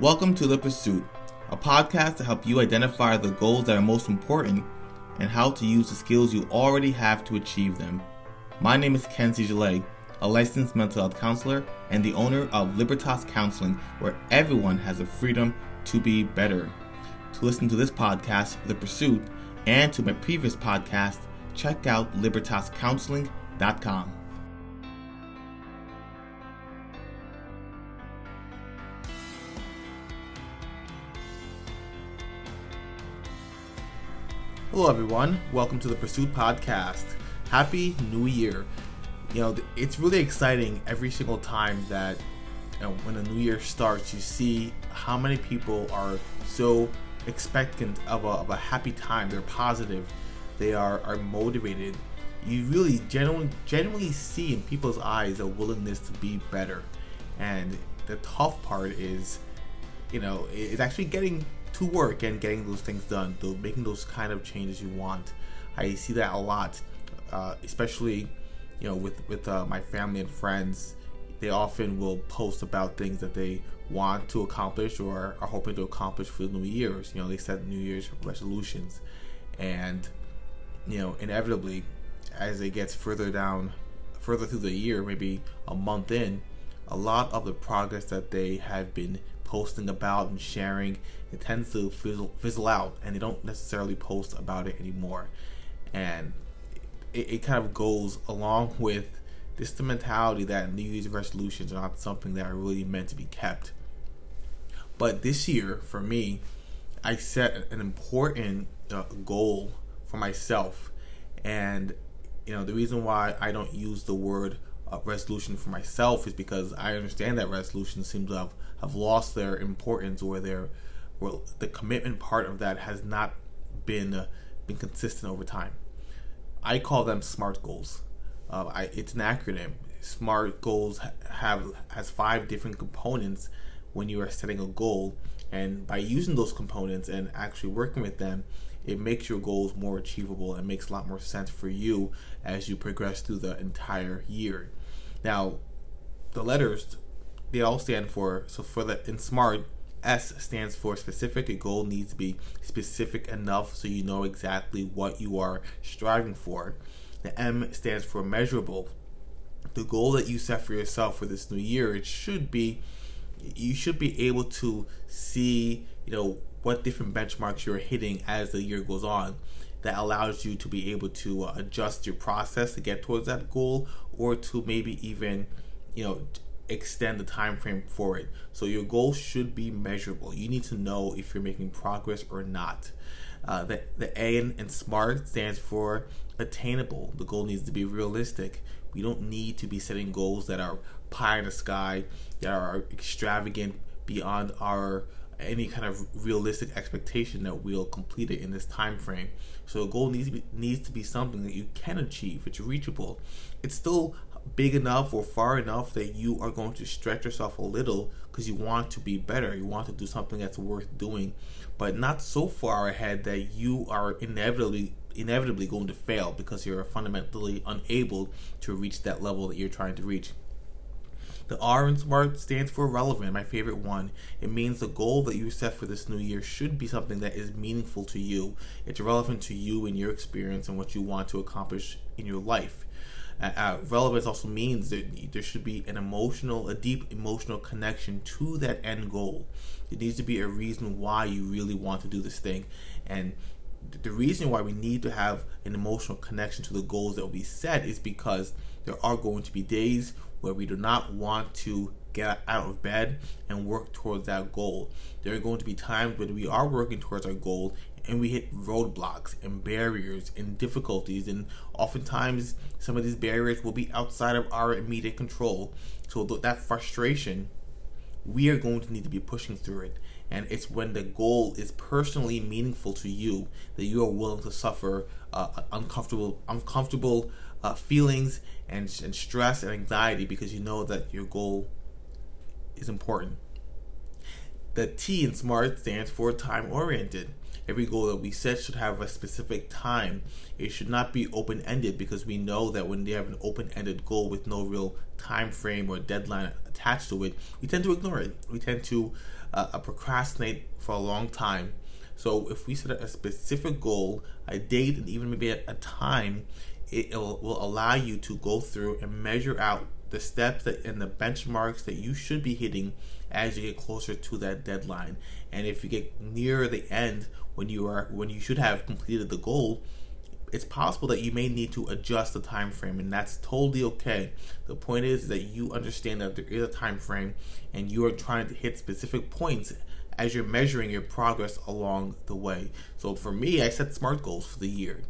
Welcome to The Pursuit, a podcast to help you identify the goals that are most important and how to use the skills you already have to achieve them. My name is Kency Gillet, a licensed mental health counselor and the owner of Libertas Counseling, where everyone has the freedom to be better. To listen to this podcast, The Pursuit, and to my previous podcast, check out libertascounseling.com. Hello, everyone. Welcome to the Pursuit Podcast. Happy New Year. You know, it's really exciting every single time that you know, when the new year starts, you see how many people are so expectant of a, of a happy time. They're positive, they are, are motivated. You really genuinely, genuinely see in people's eyes a willingness to be better. And the tough part is, you know, it's actually getting to work and getting those things done, though making those kind of changes you want. I see that a lot, uh, especially you know with with uh, my family and friends. They often will post about things that they want to accomplish or are hoping to accomplish for the New Year's. You know, they set New Year's resolutions, and you know, inevitably, as it gets further down, further through the year, maybe a month in, a lot of the progress that they have been posting about and sharing, it tends to fizzle, fizzle out, and they don't necessarily post about it anymore. And it, it kind of goes along with this the mentality that New Year's resolutions are not something that are really meant to be kept. But this year, for me, I set an important uh, goal for myself, and you know the reason why I don't use the word uh, resolution for myself is because I understand that resolutions seem to have, have lost their importance or their well, the commitment part of that has not been uh, been consistent over time. I call them SMART goals. Uh, I, it's an acronym. SMART goals have has five different components when you are setting a goal, and by using those components and actually working with them, it makes your goals more achievable and makes a lot more sense for you as you progress through the entire year. Now, the letters they all stand for so for the in SMART S stands for specific. A goal needs to be specific enough so you know exactly what you are striving for. The M stands for measurable. The goal that you set for yourself for this new year, it should be you should be able to see, you know, what different benchmarks you're hitting as the year goes on. That allows you to be able to uh, adjust your process to get towards that goal or to maybe even, you know, extend the time frame for it. So your goal should be measurable. You need to know if you're making progress or not. Uh, the, the A in, in SMART stands for attainable. The goal needs to be realistic. We don't need to be setting goals that are pie in the sky, that are extravagant beyond our any kind of realistic expectation that we'll complete it in this time frame. So a goal needs to be, needs to be something that you can achieve. It's reachable. It's still big enough or far enough that you are going to stretch yourself a little because you want to be better. You want to do something that's worth doing, but not so far ahead that you are inevitably inevitably going to fail because you're fundamentally unable to reach that level that you're trying to reach. The R in SMART stands for relevant, my favorite one. It means the goal that you set for this new year should be something that is meaningful to you. It's relevant to you and your experience and what you want to accomplish in your life. Uh, relevance also means that there should be an emotional, a deep emotional connection to that end goal. There needs to be a reason why you really want to do this thing, and the reason why we need to have an emotional connection to the goals that we set is because there are going to be days where we do not want to get out of bed and work towards that goal. There are going to be times when we are working towards our goal and we hit roadblocks and barriers and difficulties and oftentimes some of these barriers will be outside of our immediate control so that frustration we are going to need to be pushing through it and it's when the goal is personally meaningful to you that you are willing to suffer uh, uncomfortable uncomfortable uh, feelings and, and stress and anxiety because you know that your goal is important the T in SMART stands for time oriented every goal that we set should have a specific time. It should not be open ended because we know that when they have an open ended goal with no real time frame or deadline attached to it, we tend to ignore it. We tend to uh, procrastinate for a long time. So if we set a specific goal, a date, and even maybe a, a time, it will allow you to go through and measure out the steps that and the benchmarks that you should be hitting as you get closer to that deadline. And if you get near the end when you are when you should have completed the goal, it's possible that you may need to adjust the time frame and that's totally okay. The point is that you understand that there is a time frame and you are trying to hit specific points as you're measuring your progress along the way. So for me, I set SMART goals for the year.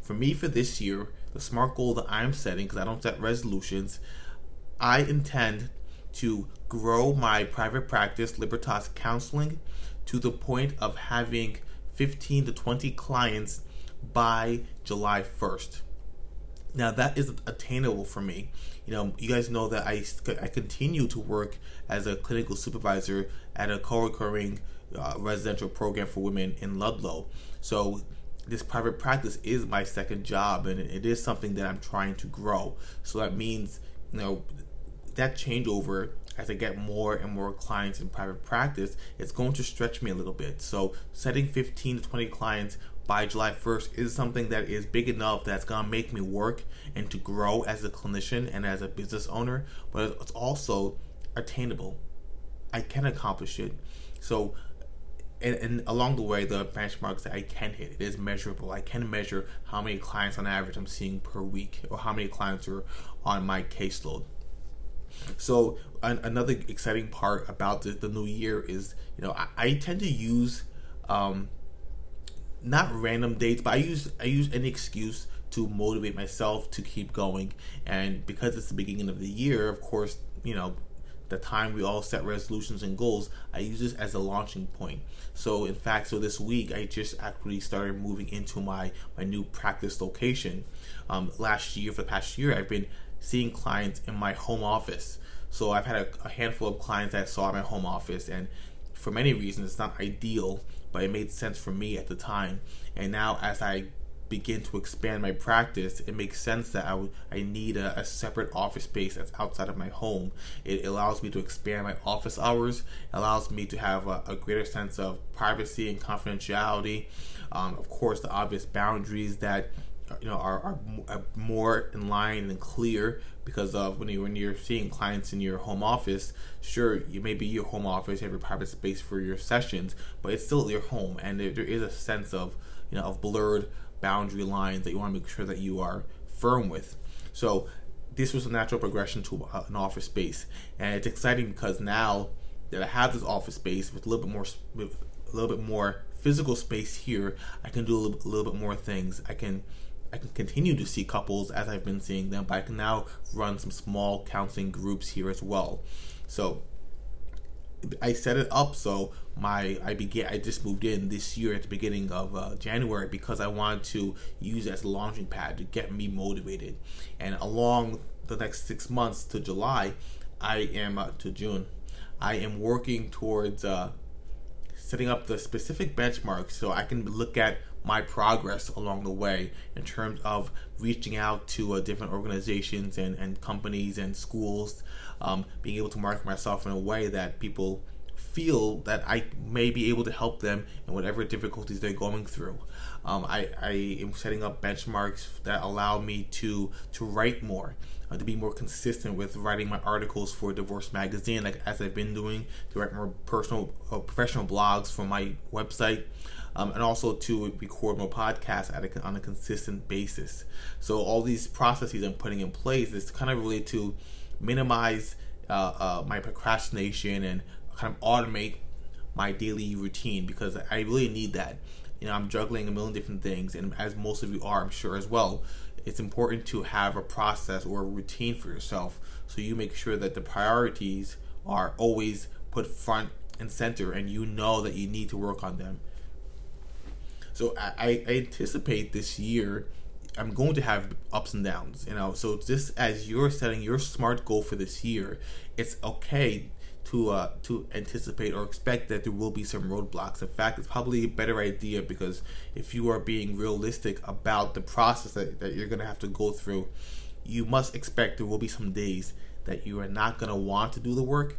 For me, for this year, the SMART goal that I'm setting, because I don't set resolutions, I intend to grow my private practice, Libertas Counseling, to the point of having 15 to 20 clients by July 1st. Now that is attainable for me. You know, you guys know that I, I continue to work as a clinical supervisor at a co-occurring uh, residential program for women in Ludlow. So this private practice is my second job and it is something that I'm trying to grow. So that means, you know, that changeover as I get more and more clients in private practice, it's going to stretch me a little bit. So setting 15 to 20 clients by July 1st is something that is big enough that's going to make me work and to grow as a clinician and as a business owner, but it's also attainable. I can accomplish it. So and, and, along the way, the benchmarks that I can hit, it is measurable. I can measure how many clients on average I'm seeing per week, or how many clients are on my caseload. So an, another exciting part about the, the, new year is, you know, I, I tend to use um, not random dates, but I use I use any excuse to motivate myself to keep going. And because it's the beginning of the year, of course, you know, the time we all set resolutions and goals, I use this as a launching point. So in fact, so this week I just actually started moving into my my new practice location. Um, last year, for the past year, I've been seeing clients in my home office. So I've had a, a handful of clients that I saw in my home office, and for many reasons, it's not ideal, but it made sense for me at the time. And now, as I begin to expand my practice, it makes sense that I, w- I need a, a, separate office space that's outside of my home. It allows me to expand my office hours, allows me to have a, a greater sense of privacy and confidentiality. Um, of course, the obvious boundaries that you know are, are, are uh, more in line and clear because of when you when you're seeing clients in your home office sure you may be your home office you have your private space for your sessions but it's still your home and there, there is a sense of you know of blurred boundary lines that you want to make sure that you are firm with. So this was a natural progression to uh, an office space, and it's exciting because now that I have this office space with a little bit more, with a little bit more physical space here, I can do a little, a little bit more things. I can I can continue to see couples as I've been seeing them, but I can now run some small counseling groups here as well. So I set it up so my I began I just moved in this year at the beginning of uh, January because I wanted to use as a launching pad to get me motivated, and along the next six months to July, I am uh, to June, I am working towards uh, setting up the specific benchmarks so I can look at my progress along the way in terms of reaching out to uh, different organizations and, and companies and schools, um, being able to market myself in a way that people feel that I may be able to help them in whatever difficulties they're going through. Um, I, I am setting up benchmarks that allow me to to write more, uh, to be more consistent with writing my articles for Divorce Magazine, like as I've been doing, to write more personal, uh, professional blogs for my website um, and also to record more podcasts a, on a consistent basis. So all these processes I'm putting in place is kind of really to minimize uh, uh, my procrastination and kind of automate my daily routine because I really need that. You know, I'm juggling a million different things, and as most of you are, I'm sure as well. It's important to have a process or a routine for yourself so you make sure that the priorities are always put front and center and you know that you need to work on them so I, I anticipate this year I'm going to have ups and downs, you know. So just as you're setting your smart goal for this year, it's okay to uh, to anticipate or expect that there will be some roadblocks. In fact, it's probably a better idea because if you are being realistic about the process that, that you're going to have to go through, you must expect there will be some days that you are not going to want to do the work.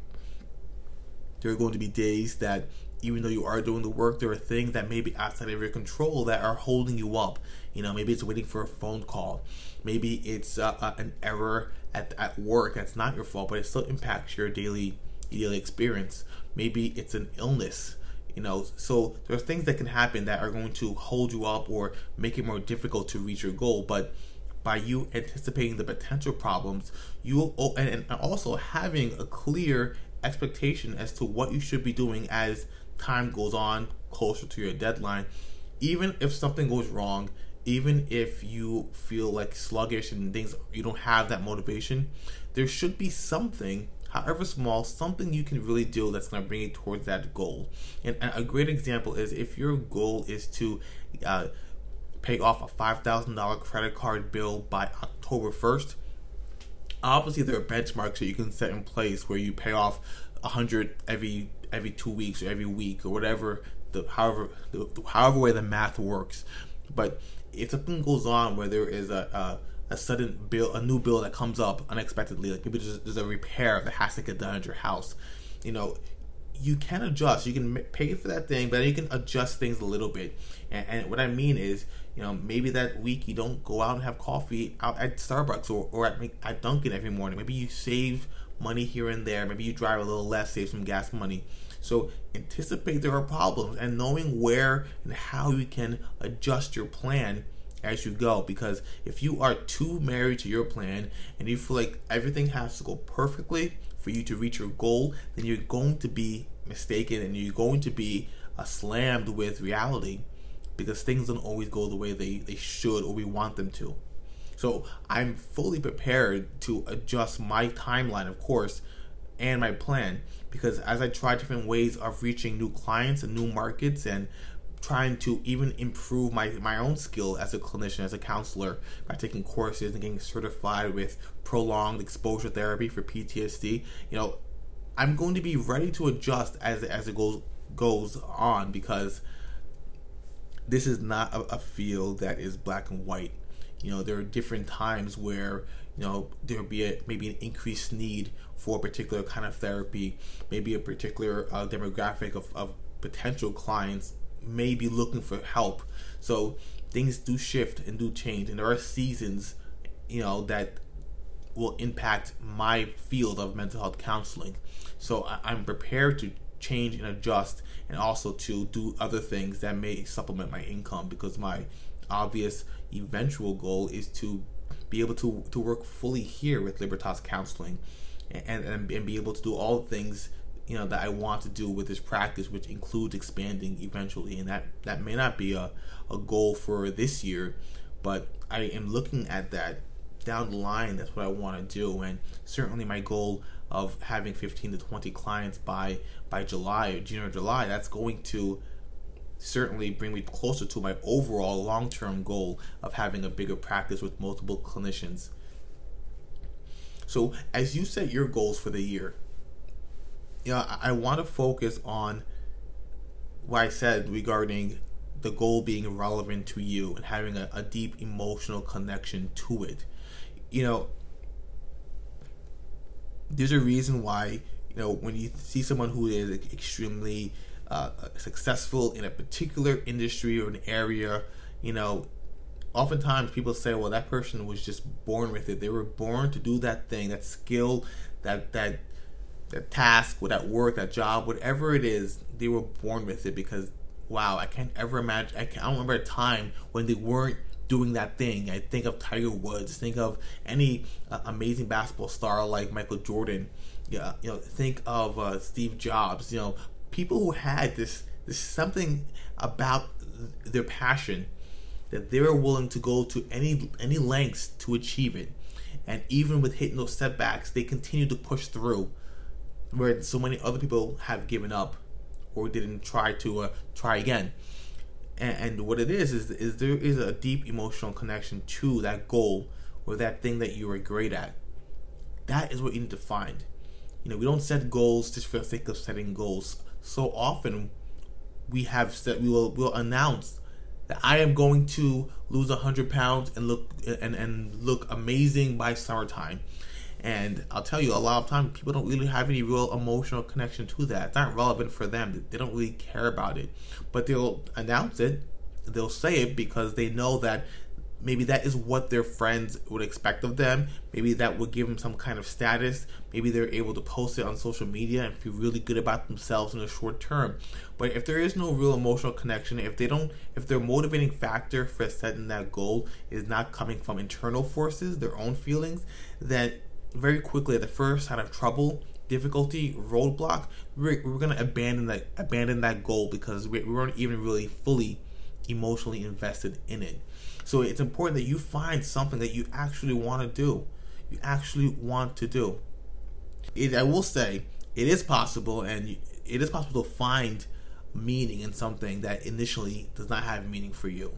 There are going to be days that even though you are doing the work, there are things that may be outside of your control that are holding you up. You know, maybe it's waiting for a phone call. Maybe it's uh, uh, an error at, at work that's not your fault, but it still impacts your daily daily experience. Maybe it's an illness. You know, so there's things that can happen that are going to hold you up or make it more difficult to reach your goal. But by you anticipating the potential problems, you will, and also having a clear expectation as to what you should be doing as time goes on closer to your deadline. Even if something goes wrong, even if you feel like sluggish and things you don't have that motivation, there should be something however small, something you can really do that's going to bring you towards that goal. And, a great example is if your goal is to uh, pay off a $5,000 credit card bill by October 1st, obviously there are benchmarks that you can set in place where you pay off 100 every every two weeks or every week or whatever the however the, however way the math works but if something goes on where there is a, a a sudden bill, a new bill that comes up unexpectedly, like maybe there's, there's a repair that has to get done at your house, you know, you can adjust. You can pay for that thing, but you can adjust things a little bit. And, and, what I mean is, you know, maybe that week you don't go out and have coffee out at Starbucks or, or at, at Dunkin' every morning. Maybe you save money here and there. Maybe you drive a little less, save some gas money. So anticipate there are problems and knowing where and how you can adjust your plan as you go because if you are too married to your plan and you feel like everything has to go perfectly for you to reach your goal, then you're going to be mistaken and you're going to be uh, slammed with reality because things don't always go the way they, they should or we want them to. So I'm fully prepared to adjust my timeline, of course, and my plan because as I try different ways of reaching new clients and new markets and trying to even improve my my own skill as a clinician, as a counselor, by taking courses and getting certified with prolonged exposure therapy for PTSD. You know, I'm going to be ready to adjust as as it goes goes on because this is not a, a field that is black and white. You know, there are different times where you know there will be a, maybe an increased need for a particular kind of therapy, maybe a particular uh, demographic of, of potential clients may be looking for help. So things do shift and do change, and there are seasons, you know, that will impact my field of mental health counseling. So I- am prepared to change and adjust, and also to do other things that may supplement my income because my obvious eventual goal is to be able to to work fully here with Libertas Counseling, and and, and be able to do all the things you know that I want to do with this practice, which includes expanding eventually, and that that may not be a a goal for this year, but I am looking at that down the line. That's what I want to do, and certainly my goal of having 15 to 20 clients by by July, June or July, that's going to certainly bring me closer to my overall long-term goal of having a bigger practice with multiple clinicians. So, as you set your goals for the year, you know, I, I want to focus on what I said regarding the goal being relevant to you and having a, a deep emotional connection to it. You know, there's a reason why, you know, when you see someone who is extremely uh, successful in a particular industry or an area, you know, oftentimes people say, well, that person was just born with it. They were born to do that thing, that skill, that, that, that task, or that work, that job, whatever it is, they were born with it because wow, I can't ever imagine. I, can't, I don't remember a time when they weren't doing that thing. I think of Tiger Woods. Think of any uh, amazing basketball star like Michael Jordan. Yeah, you know, think of uh, Steve Jobs. You know, people who had this this something about their passion that they were willing to go to any any lengths to achieve it. And even with hitting those setbacks, they continue to push through where so many other people have given up or didn't try to uh, try again. And, and what it is is is there is a deep emotional connection to that goal or that thing that you are great at. That is what you need to find. You know, we don't set goals just for the sake of setting goals. So often, we have set we will will announce that I am going to lose hundred pounds and look and and look amazing by summertime. And I'll tell you, a lot of times people don't really have any real emotional connection to that. It's not relevant for them. They don't really care about it. But they'll announce it, they'll say it because they know that maybe that is what their friends would expect of them. Maybe that would give them some kind of status. Maybe they're able to post it on social media and feel really good about themselves in the short term. But if there is no real emotional connection, if they don't, if their motivating factor for setting that goal is not coming from internal forces, their own feelings, then very quickly at the first sign of trouble, difficulty, roadblock, we're, we're gonna abandon that abandon that goal because we, we weren't even really fully emotionally invested in it. So it's important that you find something that you actually want to do. You actually want to do. It, I will say it is possible, and it is possible to find meaning in something that initially does not have meaning for you.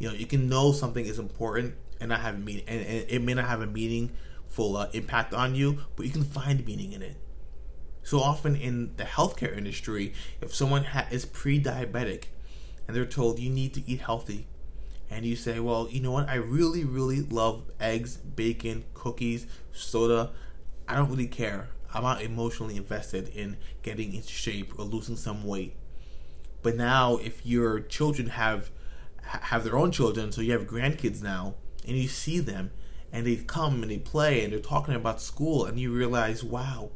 You know, you can know something is important and not have meaning, and, and it may not have a meaningful uh, impact on you, but you can find meaning in it. So often in the healthcare industry, if someone ha- is pre-diabetic and they're told you need to eat healthy, and you say, well, you know what? I really, really love eggs, bacon, cookies, soda. I don't really care. I'm not emotionally invested in getting into shape or losing some weight. But now, if your children have have their own children, so you have grandkids now, and you see them, and they come and they play and they're talking about school, and you realize, wow,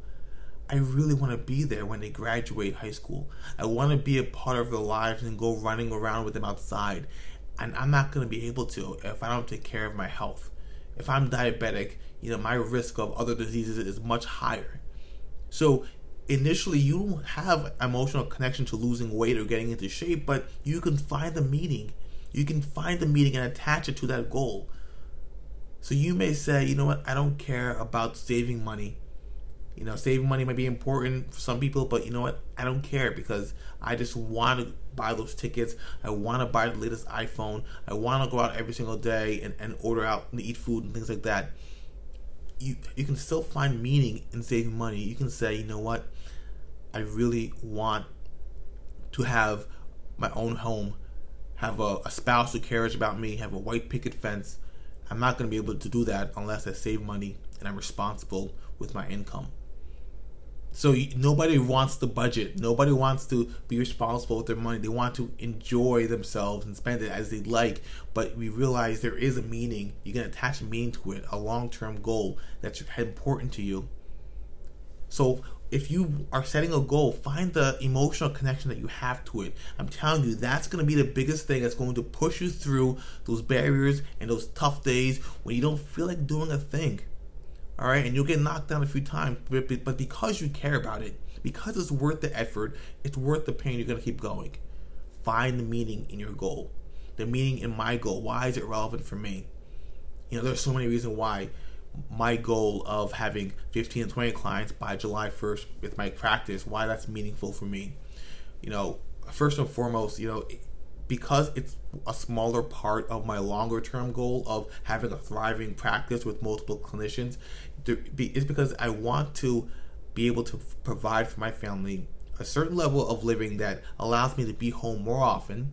I really want to be there when they graduate high school. I want to be a part of their lives and go running around with them outside and I'm not going to be able to if I don't take care of my health. If I'm diabetic, you know, my risk of other diseases is much higher. So initially you don't have emotional connection to losing weight or getting into shape, but you can find the meaning. You can find the meaning and attach it to that goal. So you may say, you know what, I don't care about saving money. You know, saving money might be important for some people, but you know what? I don't care because I just want to buy those tickets. I want to buy the latest iPhone. I want to go out every single day and, and order out and eat food and things like that. You you can still find meaning in saving money. You can say, you know what? I really want to have my own home, have a, a spouse who cares about me, have a white picket fence. I'm not going to be able to do that unless I save money and I'm responsible with my income. So nobody wants the budget. Nobody wants to be responsible with their money. They want to enjoy themselves and spend it as they like. But we realize there is a meaning. You can attach a meaning to it, a long-term goal that's important to you. So if you are setting a goal, find the emotional connection that you have to it. I'm telling you, that's going to be the biggest thing that's going to push you through those barriers and those tough days when you don't feel like doing a thing all right, and you'll get knocked down a few times, but, but because you care about it, because it's worth the effort, it's worth the pain, you're gonna keep going. Find the meaning in your goal, the meaning in my goal. Why is it relevant for me? You know, there's so many reasons why my goal of having 15 and 20 clients by July 1st with my practice, why that's meaningful for me. You know, first and foremost, you know, because it's a smaller part of my longer term goal of having a thriving practice with multiple clinicians, it's because I want to be able to provide for my family a certain level of living that allows me to be home more often,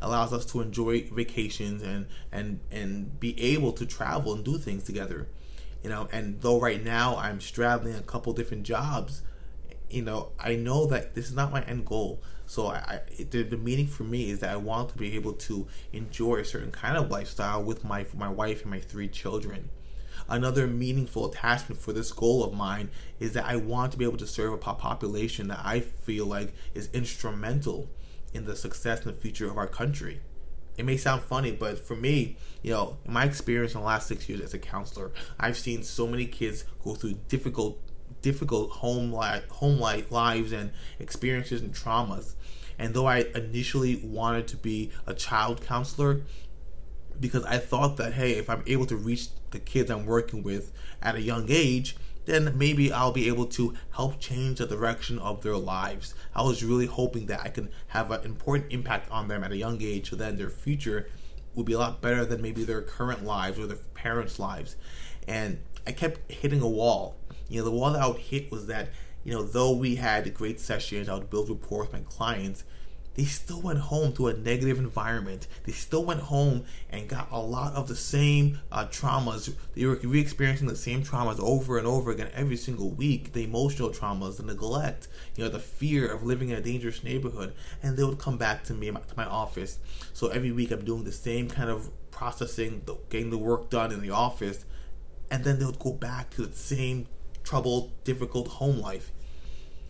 allows us to enjoy vacations and and and be able to travel and do things together. You know, and though right now I'm straddling a couple different jobs, you know, I know that this is not my end goal. So I, I the, the meaning for me is that I want to be able to enjoy a certain kind of lifestyle with my my wife and my three children. Another meaningful attachment for this goal of mine is that I want to be able to serve a population that I feel like is instrumental in the success and the future of our country. It may sound funny, but for me, you know, my experience in the last six years as a counselor, I've seen so many kids go through difficult difficult home life, home life lives and experiences and traumas. And though I initially wanted to be a child counselor, because I thought that hey, if I'm able to reach the kids I'm working with at a young age, then maybe I'll be able to help change the direction of their lives. I was really hoping that I can have an important impact on them at a young age so that their future would be a lot better than maybe their current lives or their parents' lives. And I kept hitting a wall You know, the wall that I would hit was that, you know, though we had great sessions, I would build rapport with my clients, they still went home to a negative environment. They still went home and got a lot of the same uh, traumas. They were re experiencing the same traumas over and over again every single week the emotional traumas, the neglect, you know, the fear of living in a dangerous neighborhood. And they would come back to me, to my office. So every week I'm doing the same kind of processing, getting the work done in the office. And then they would go back to the same troubled, difficult home life.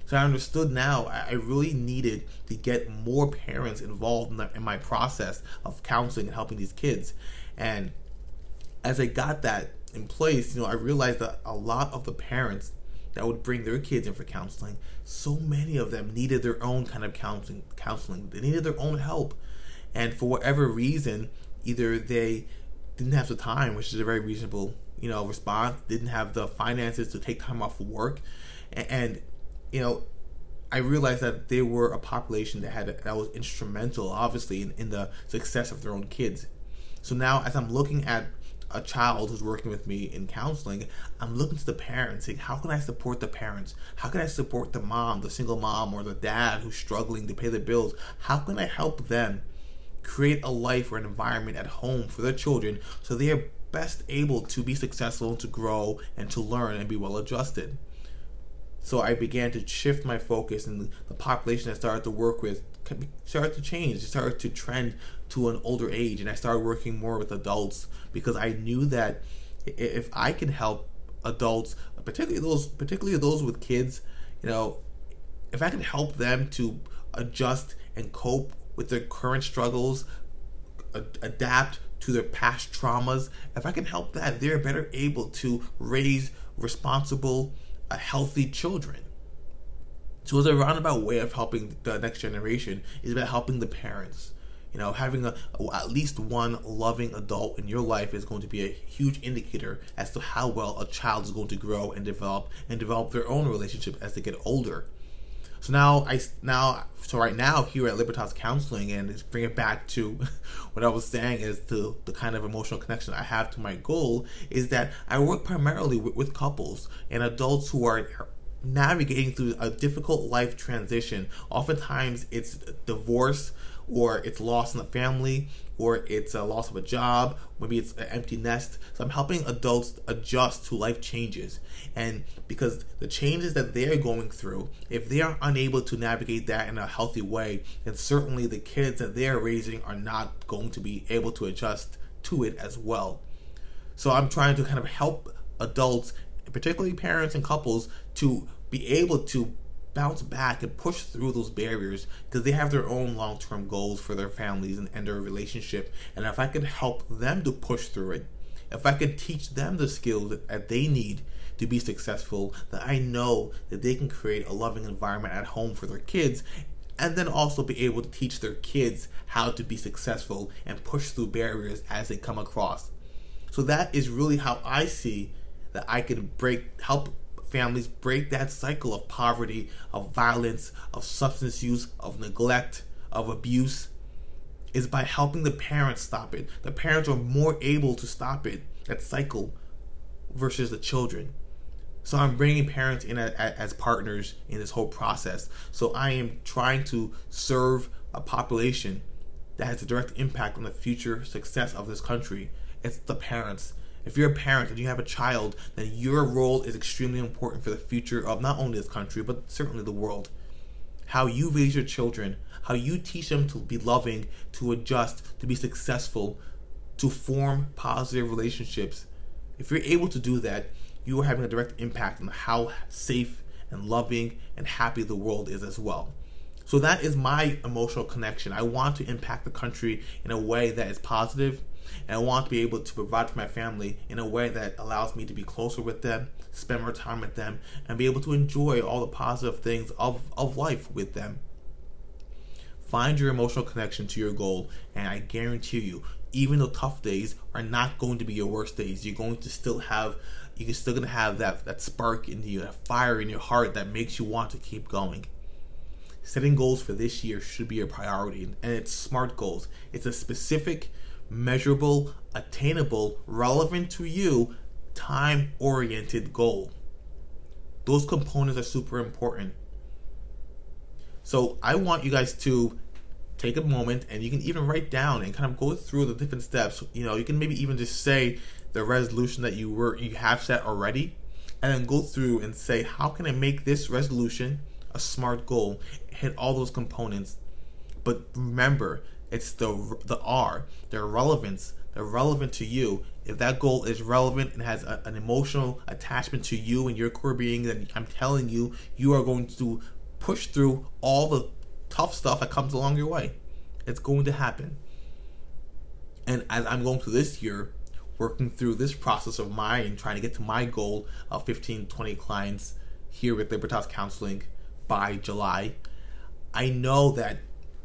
So I understood now I really needed to get more parents involved in, the, in my process of counseling and helping these kids. And as I got that in place, you know, I realized that a lot of the parents that would bring their kids in for counseling, so many of them needed their own kind of counseling. Counseling, they needed their own help, and for whatever reason, either they didn't have the time, which is a very reasonable, you know, response, didn't have the finances to take time off of work, and you know, I realized that they were a population that had that was instrumental, obviously, in, in the success of their own kids. So now, as I'm looking at a child who's working with me in counseling, I'm looking to the parents, saying, how can I support the parents? How can I support the mom, the single mom, or the dad who's struggling to pay the bills? How can I help them create a life or an environment at home for their children so they are best able to be successful, to grow, and to learn and be well adjusted? So I began to shift my focus, and the population I started to work with started to change. It started to trend to an older age, and I started working more with adults because I knew that if I can help adults, particularly those, particularly those with kids, you know, if I can help them to adjust and cope with their current struggles, adapt to their past traumas, if I can help that, they're better able to raise responsible a healthy children. So it's a roundabout way of helping the next generation is about helping the parents. You know, having a, at least one loving adult in your life is going to be a huge indicator as to how well a child is going to grow and develop and develop their own relationship as they get older. So now I now so right now here at Libertas Counseling and bring it back to what I was saying is to the kind of emotional connection I have to my goal is that I work primarily with, with couples and adults who are navigating through a difficult life transition. Oftentimes it's divorce or it's loss in the family or it's a loss of a job, maybe it's an empty nest. So I'm helping adults adjust to life changes. And because the changes that they're going through, if they are unable to navigate that in a healthy way, then certainly the kids that they're raising are not going to be able to adjust to it as well. So I'm trying to kind of help adults, particularly parents and couples, to be able to bounce back and push through those barriers because they have their own long term goals for their families and, and their relationship. And if I can help them to push through it, if I can teach them the skills that, they need to be successful, that I know that they can create a loving environment at home for their kids and then also be able to teach their kids how to be successful and push through barriers as they come across. So that is really how I see that I can break help families break that cycle of poverty, of violence, of substance use, of neglect, of abuse is by helping the parents stop it. The parents are more able to stop it, that cycle, versus the children. So I'm bringing parents in as partners in this whole process. So I am trying to serve a population that has a direct impact on the future success of this country. It's the parents. If you're a parent and you have a child, then your role is extremely important for the future of not only this country, but certainly the world. How you raise your children, how you teach them to be loving, to adjust, to be successful, to form positive relationships. If you're able to do that, you are having a direct impact on how safe and loving and happy the world is as well. So that is my emotional connection. I want to impact the country in a way that is positive and want to be able to provide for my family in a way that allows me to be closer with them, spend more time with them, and be able to enjoy all the positive things of, of life with them. Find your emotional connection to your goal, and I guarantee you, even though tough days are not going to be your worst days, you're going to still have you're still gonna have that that spark in you, that fire in your heart that makes you want to keep going. Setting goals for this year should be a priority, and it's smart goals. It's a specific measurable, attainable, relevant to you, time oriented goal. Those components are super important. So I want you guys to take a moment and you can even write down and kind of go through the different steps. You know, you can maybe even just say the resolution that you were you have set already and then go through and say how can I make this resolution a smart goal, hit all those components. But remember, it's the the R, the relevance, the relevant to you. If that goal is relevant and has a, an emotional attachment to you and your core being, then I'm telling you, you are going to push through all the tough stuff that comes along your way. It's going to happen. And as I'm going through this year, working through this process of mine, trying to get to my goal of 15, 20 clients here with Libertas Counseling by July, I know that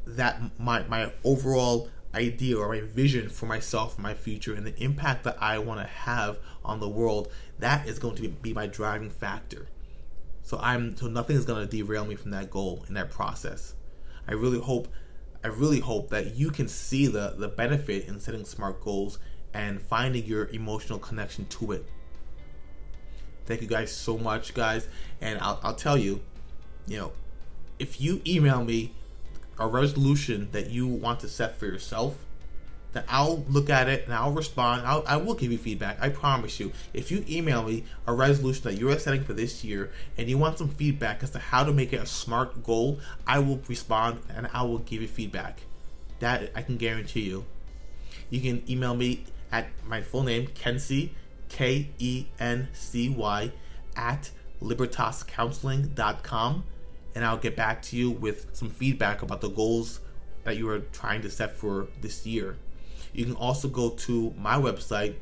that my my overall idea or my vision for myself, my future, and the impact that I want to have on the world, that is going to be my driving factor. So I'm so nothing is going to derail me from that goal in that process. I really hope I really hope that you can see the the benefit in setting smart goals and finding your emotional connection to it. Thank you guys so much, guys. And I'll, I'll tell you, you know, if you email me a resolution that you want to set for yourself, then I'll look at it and I'll respond. I'll, I will give you feedback. I promise you. If you email me a resolution that you're setting for this year and you want some feedback as to how to make it a smart goal, I will respond and I will give you feedback. That I can guarantee you. You can email me at my full name, Kency, K E N C Y, at libertascounseling.com, and I'll get back to you with some feedback about the goals that you are trying to set for this year. You can also go to my website,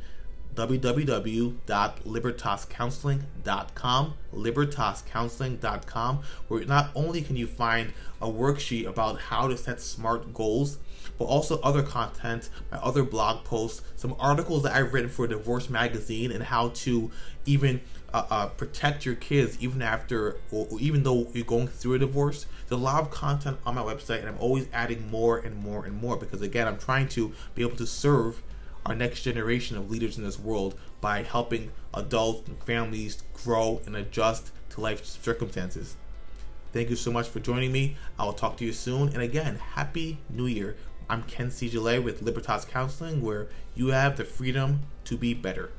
www.libertascounseling.com, libertascounseling.com, where not only can you find a worksheet about how to set smart goals, but also other content, my other blog posts, some articles that I've written for Divorce Magazine, and how to even uh, uh, protect your kids even after, or even though you're going through a divorce. There's a lot of content on my website, and I'm always adding more and more and more because, again, I'm trying to be able to serve our next generation of leaders in this world by helping adults and families grow and adjust to life circumstances. Thank you so much for joining me. I will talk to you soon. And again, Happy New Year. I'm Kency with Libertas Counseling, where you have the freedom to be better.